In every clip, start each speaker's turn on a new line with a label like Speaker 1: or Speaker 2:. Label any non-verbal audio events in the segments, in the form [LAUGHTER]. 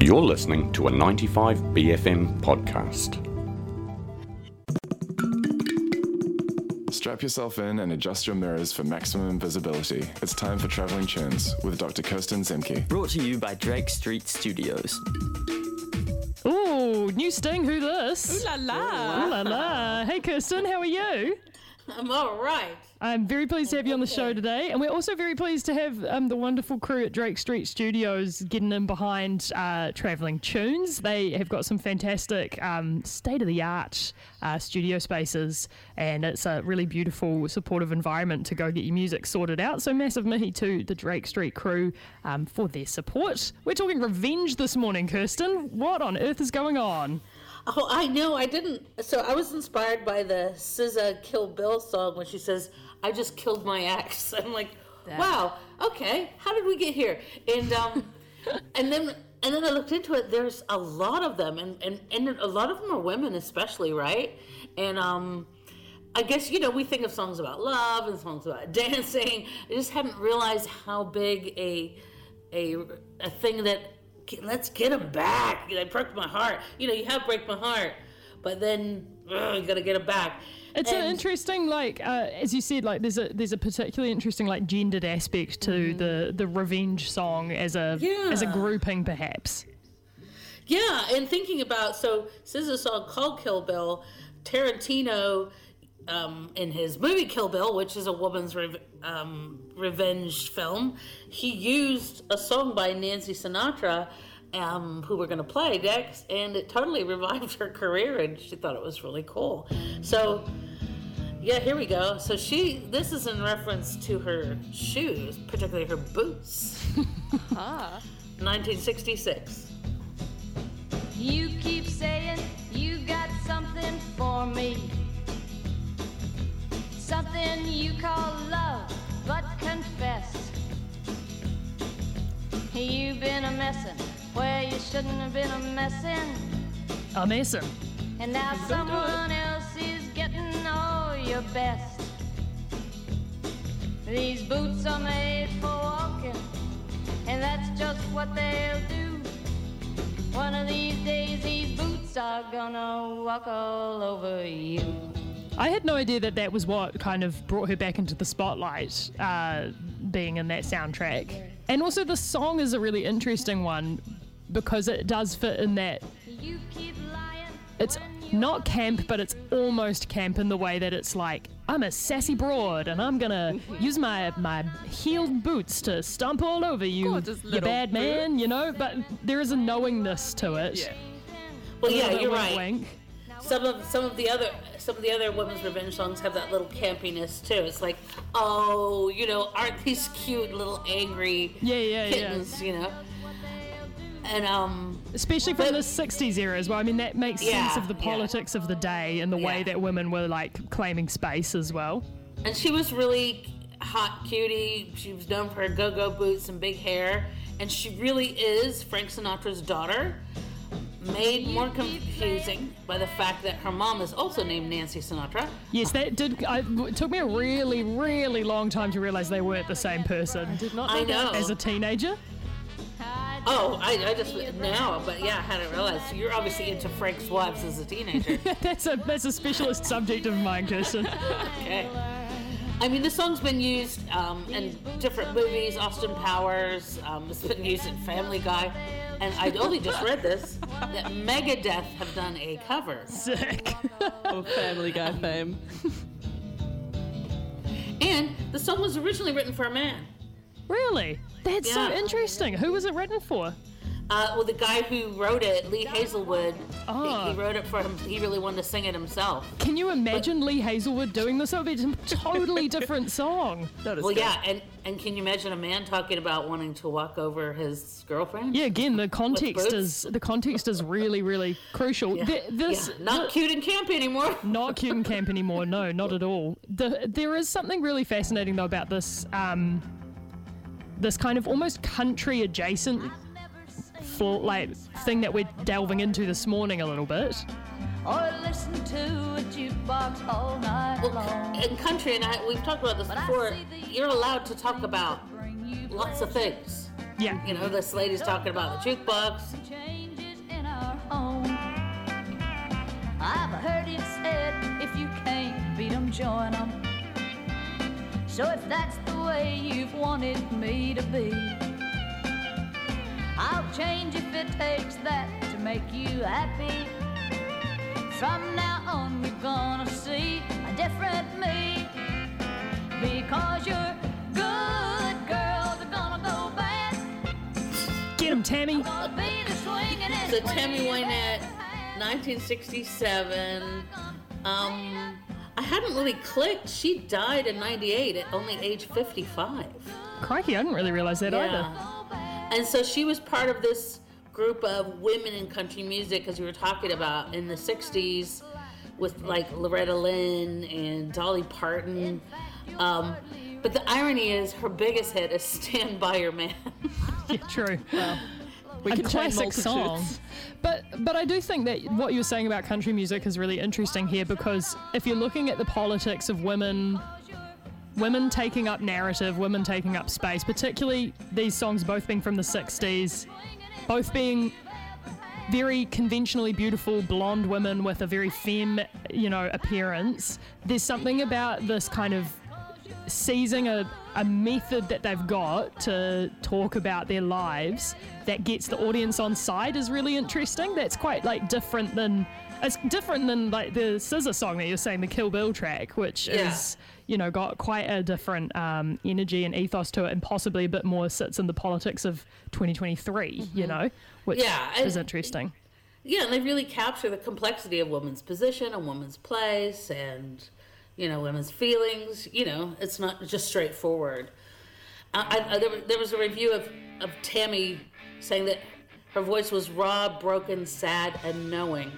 Speaker 1: You're listening to a 95BFM podcast.
Speaker 2: Strap yourself in and adjust your mirrors for maximum visibility. It's time for Traveling Tunes with Dr. Kirsten Zemke.
Speaker 3: Brought to you by Drake Street Studios.
Speaker 4: Ooh, new sting. Who this?
Speaker 5: Ooh la la.
Speaker 4: Ooh la la. Hey, Kirsten, how are you?
Speaker 5: I'm all right.
Speaker 4: I'm very pleased to have you on the show today, and we're also very pleased to have um, the wonderful crew at Drake Street Studios getting in behind uh, Traveling Tunes. They have got some fantastic um, state of the art uh, studio spaces, and it's a really beautiful, supportive environment to go get your music sorted out. So, massive mihi to the Drake Street crew um, for their support. We're talking revenge this morning, Kirsten. What on earth is going on?
Speaker 5: Oh, I know. I didn't. So I was inspired by the SZA Kill Bill song when she says, "I just killed my ex." [LAUGHS] I'm like, wow. Okay, how did we get here? And um, [LAUGHS] and then and then I looked into it. There's a lot of them, and and and a lot of them are women, especially, right? And um. I guess you know we think of songs about love and songs about [LAUGHS] dancing. I just hadn't realized how big a a a thing that let's get him back. That broke my heart. You know, you have break my heart, but then ugh, you gotta get him back.
Speaker 4: It's an interesting, like uh, as you said, like there's a there's a particularly interesting like gendered aspect to the the revenge song as a as a grouping, perhaps.
Speaker 5: Yeah, and thinking about so SZA's song called Kill Bill, Tarantino, um, in his movie Kill Bill, which is a woman's rev- um, revenge film, he used a song by Nancy Sinatra, um, who we're going to play next, and it totally [LAUGHS] revived her career, and she thought it was really cool. So. Yeah, here we go. So she, this is in reference to her shoes, particularly her boots. [LAUGHS] 1966.
Speaker 6: You keep saying you got something for me. Something you call love, but confess. You've been a messin' where you shouldn't have been a messin'.
Speaker 4: A mason.
Speaker 6: And now someone else is getting all your best. These boots are made for walking, and that's just what they'll do. One of these days, these boots are gonna walk all over you.
Speaker 4: I had no idea that that was what kind of brought her back into the spotlight, uh, being in that soundtrack. And also, the song is a really interesting one because it does fit in that
Speaker 6: You keep lying.
Speaker 4: it's not camp, but it's almost camp in the way that it's like I'm a sassy broad and I'm gonna use my my heeled boots to stomp all over you,
Speaker 7: Gorgeous
Speaker 4: you
Speaker 7: little
Speaker 4: bad man. You know, but there is a knowingness to it.
Speaker 7: Yeah.
Speaker 5: Well, yeah, you're
Speaker 4: wink,
Speaker 5: right.
Speaker 4: wink.
Speaker 5: some of some of the other some of the other women's revenge songs have that little campiness too. It's like, oh, you know, aren't these cute little angry
Speaker 4: Yeah, yeah, yeah.
Speaker 5: kittens, you know? And um,
Speaker 4: Especially from
Speaker 5: But-
Speaker 4: the 60s era as well. I mean, that makes sense of the
Speaker 5: yeah.
Speaker 4: politics of the day and the way that women were like claiming space as well.
Speaker 5: and she was really hot cutie. She was known for her go-go boots and big hair, and she really is Frank Sinatra's daughter. Made more confusing by the fact that her mom is also named Nancy Sinatra.
Speaker 4: Yes, that did. I, it took me a really, really long time to realize they weren't the same person. Did not
Speaker 5: I know.
Speaker 4: As a teenager.
Speaker 5: Oh, I, I just now, but yeah, I hadn't realized. So you're obviously into Frank's wives as a teenager. [LAUGHS]
Speaker 4: that's a that's a specialist subject of mine, Kirsten.
Speaker 5: Okay. I mean, the song's been used um, in different movies. Austin Powers. Um, it's been used in Family Guy, and I only just read this that Megadeth have done a cover,
Speaker 4: Sick. [LAUGHS]
Speaker 7: Of Family Guy fame.
Speaker 5: and the song was originally written for a man.
Speaker 4: Really? That's so
Speaker 5: Yeah.
Speaker 4: interesting. Who was it written for?
Speaker 5: Uh, well, the guy who wrote it, Lee Hazlewood, he-
Speaker 4: Oh.
Speaker 5: he, wrote it for him. He really wanted to sing it himself.
Speaker 4: Can you imagine Lee Hazlewood doing this? That would be a totally [LAUGHS] different song.
Speaker 7: That is
Speaker 5: Well,
Speaker 7: good.
Speaker 5: yeah, and and can you imagine a man talking about wanting to walk over his girlfriend?
Speaker 4: Yeah, again, the context is the context is really, really crucial.
Speaker 5: Yeah.
Speaker 4: Th- this
Speaker 5: Yeah, [LAUGHS] not cute and camp anymore.
Speaker 4: not cute and camp anymore. No, not at all. The, there is something really fascinating though about this, um, this kind of almost country adjacent, for like thing that we're delving into this morning a little bit.
Speaker 6: Or listen to a jukebox all night
Speaker 5: Well,
Speaker 6: long.
Speaker 5: in country, and I, we've talked about this
Speaker 6: But
Speaker 5: before, you're allowed to talk about
Speaker 6: bring
Speaker 5: lots of things.
Speaker 4: Yeah.
Speaker 5: You know, this lady's talking about the jukebox.
Speaker 6: changes in our home. I've heard it said, if you can't beat 'em, join 'em. So if that's the way you've wanted me to be, I'll change if it takes that to make you happy. From now on, you're gonna see a different me. Because you're good girls are gonna go bad.
Speaker 4: Get him, Tammy.
Speaker 6: Gonna be the swinging and
Speaker 5: So Tammy Wynette, 1967. Um, I hadn't really clicked. She died in 98 at only age 55.
Speaker 4: Crikey, I didn't really realize that either.
Speaker 5: Yeah. And so she was part of this group of women in country music, as we were talking about in the 60s with like Loretta Lynn and Dolly Parton. Um, but the irony is her biggest hit is Stand By Your Man. [LAUGHS]
Speaker 4: Yeah, true.
Speaker 7: We
Speaker 4: a
Speaker 7: can
Speaker 4: classic song. But but I do think that what you were saying about country music is really interesting here because if you're looking at the politics of women women taking up narrative, women taking up space, particularly these songs both being from the 60s, both being very conventionally beautiful blonde women with a very femme, you know, appearance. There's something about this kind of seizing a, a method that they've got to talk about their lives that gets the audience on side is really interesting. That's quite like different than it's different than like the SZA song that you're saying, the Kill Bill track, which
Speaker 5: Yeah.
Speaker 4: is you know got quite a different um, energy and ethos to it, and possibly a bit more sits in the politics of 2023. You know, which
Speaker 5: Yeah, and-
Speaker 4: is interesting.
Speaker 5: Yeah, and they really capture the complexity of women's position, and woman's place, and you know, women's feelings. You know, it's not just straightforward. I, I, there, was- there was a review of, of Tammy saying that her voice was raw, broken, sad, and knowing.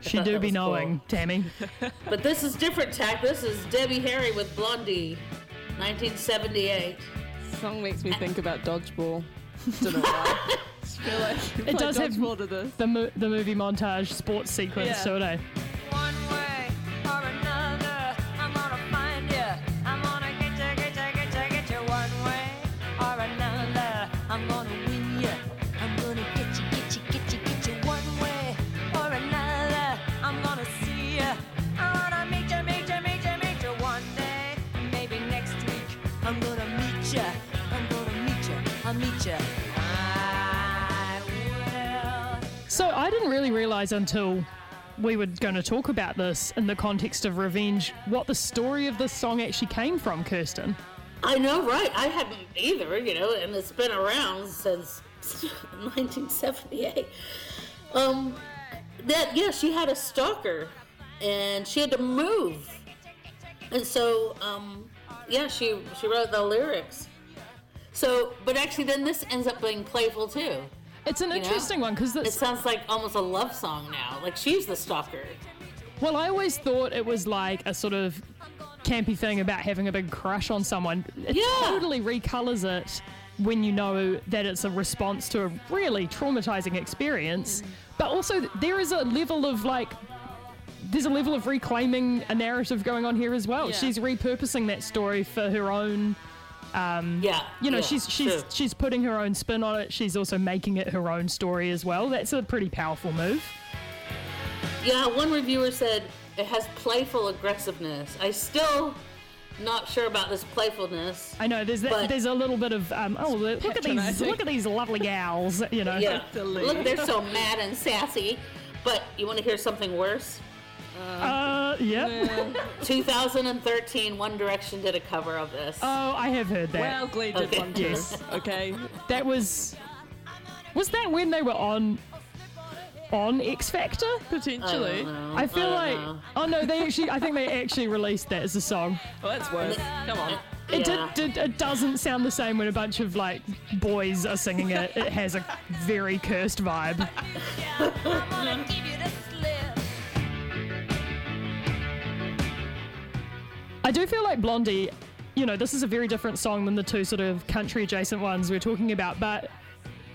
Speaker 4: She do be
Speaker 5: was cool.
Speaker 4: knowing, Tammy. [LAUGHS]
Speaker 5: But this is different, Tack. This is Debbie Harry with Blondie, 1978.
Speaker 7: Song makes me think about dodgeball. [LAUGHS] Don't know why. Just feel like
Speaker 4: It
Speaker 7: play
Speaker 4: does have
Speaker 7: dodgeball to this.
Speaker 4: the mo- the movie montage sports sequence,
Speaker 7: Yeah.
Speaker 4: don't it?
Speaker 6: I
Speaker 4: didn't really realize until we were going to talk about this in the context of revenge what the story of this song actually came from, Kirsten.
Speaker 5: I know, right? I hadn't either, you know, and it's been around since [LAUGHS] 1978. Um, that yeah, she had a stalker, and she had to move, and so um, yeah, she she wrote the lyrics. So, but actually, then this ends up being playful too.
Speaker 4: It's an
Speaker 5: know?
Speaker 4: interesting one because
Speaker 5: It sounds like almost a love song now. Like she's the stalker.
Speaker 4: well, I always thought it was like a sort of campy thing about having a big crush on someone. It
Speaker 5: Yeah.
Speaker 4: totally recolors it when you know that it's a response to a really traumatizing experience. Mm. But also, there is a level of like there's a level of reclaiming a narrative going on here as well.
Speaker 7: Yeah.
Speaker 4: She's repurposing that story for her own.
Speaker 5: Yeah.
Speaker 4: You know,
Speaker 5: yeah,
Speaker 4: she's she's
Speaker 5: true.
Speaker 4: she's putting her own spin on it. She's also making it her own story as well. That's a pretty powerful move.
Speaker 5: Yeah, one reviewer said it has playful aggressiveness. I still not sure about this playfulness.
Speaker 4: I know there's that, there's a little bit of um, oh look at these look at these lovely gals. You know.
Speaker 5: Yeah, look, they're so mad and sassy. But you want to hear something worse?
Speaker 4: Uh, Uh, yep.
Speaker 5: 2013, One Direction did a cover of this.
Speaker 4: Oh, I have heard that.
Speaker 7: Well, Glee did
Speaker 5: Okay.
Speaker 7: one too.
Speaker 4: Yes.
Speaker 7: Okay.
Speaker 4: that was was that when they were on on X Factor?
Speaker 7: Potentially.
Speaker 4: I feel
Speaker 5: don't
Speaker 4: like
Speaker 5: know.
Speaker 4: oh no, they actually I think they actually released that as a song.
Speaker 7: Well, that's worse. Come on.
Speaker 4: It
Speaker 5: Yeah.
Speaker 4: did, did it doesn't sound the same when a bunch of like boys are singing it. It has a very cursed vibe. [LAUGHS] I do feel like Blondie, you know, this is a very different song than the two sort of country adjacent ones we're talking about, but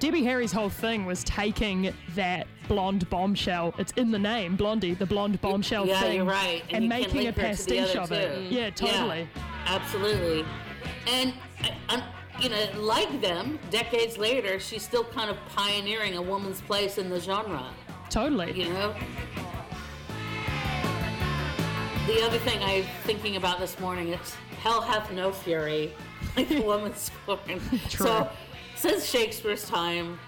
Speaker 4: Debbie Harry's whole thing was taking that blonde bombshell, it's in the name, Blondie, the blonde bombshell
Speaker 5: yeah,
Speaker 4: thing,
Speaker 5: you're right.
Speaker 4: and,
Speaker 5: you
Speaker 4: making a
Speaker 5: link her to the
Speaker 4: pastiche of it. Yeah, totally.
Speaker 5: absolutely. And I, you know, like them, decades later, she's still kind of pioneering a woman's place in the genre.
Speaker 4: Totally.
Speaker 5: You know. The other thing I'm thinking about this morning is "Hell hath no fury," [LAUGHS] like a woman scorned. [LAUGHS]
Speaker 4: True.
Speaker 5: So, since Shakespeare's time,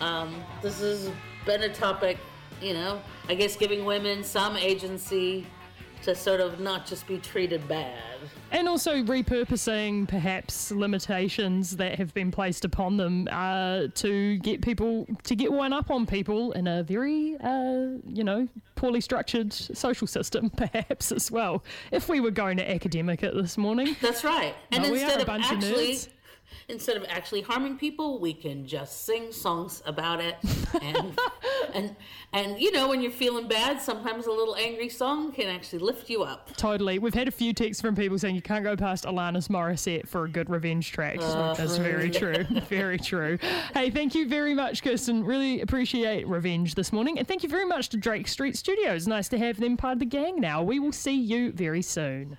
Speaker 5: um, this has been a topic. You know, I guess giving women some agency to sort of not just be treated bad.
Speaker 4: And also repurposing perhaps limitations that have been placed upon them uh, to get people to get one up on people in a very uh, you know poorly structured social system [LAUGHS] perhaps as well. If we were going to academic it this morning,
Speaker 5: That's right. And
Speaker 4: are
Speaker 5: instead
Speaker 4: a
Speaker 5: of
Speaker 4: bunch of
Speaker 5: actually
Speaker 4: nerds.
Speaker 5: Instead of actually harming people, we can just sing songs about it. And [LAUGHS] and and you know, when you're feeling bad, sometimes a little angry song can actually lift you up.
Speaker 4: totally. We've had a few texts from people saying you can't go past Alanis Morissette for a good revenge track. Uh, That's very true. [LAUGHS] Very true. Hey, thank you very much, Kirsten. Really appreciate revenge this morning, and thank you very much to Drake Street Studios. Nice to have them part of the gang now. We will see you very soon.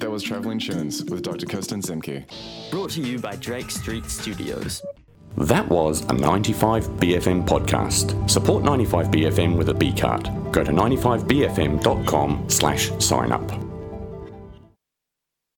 Speaker 2: That was Traveling Tunes with Dr. Kirsten Zemke.
Speaker 3: Brought to you by Drake Street Studios.
Speaker 1: That was a 95BFM podcast. Support 95BFM with a B card. Go to 95BFM.com slash sign up.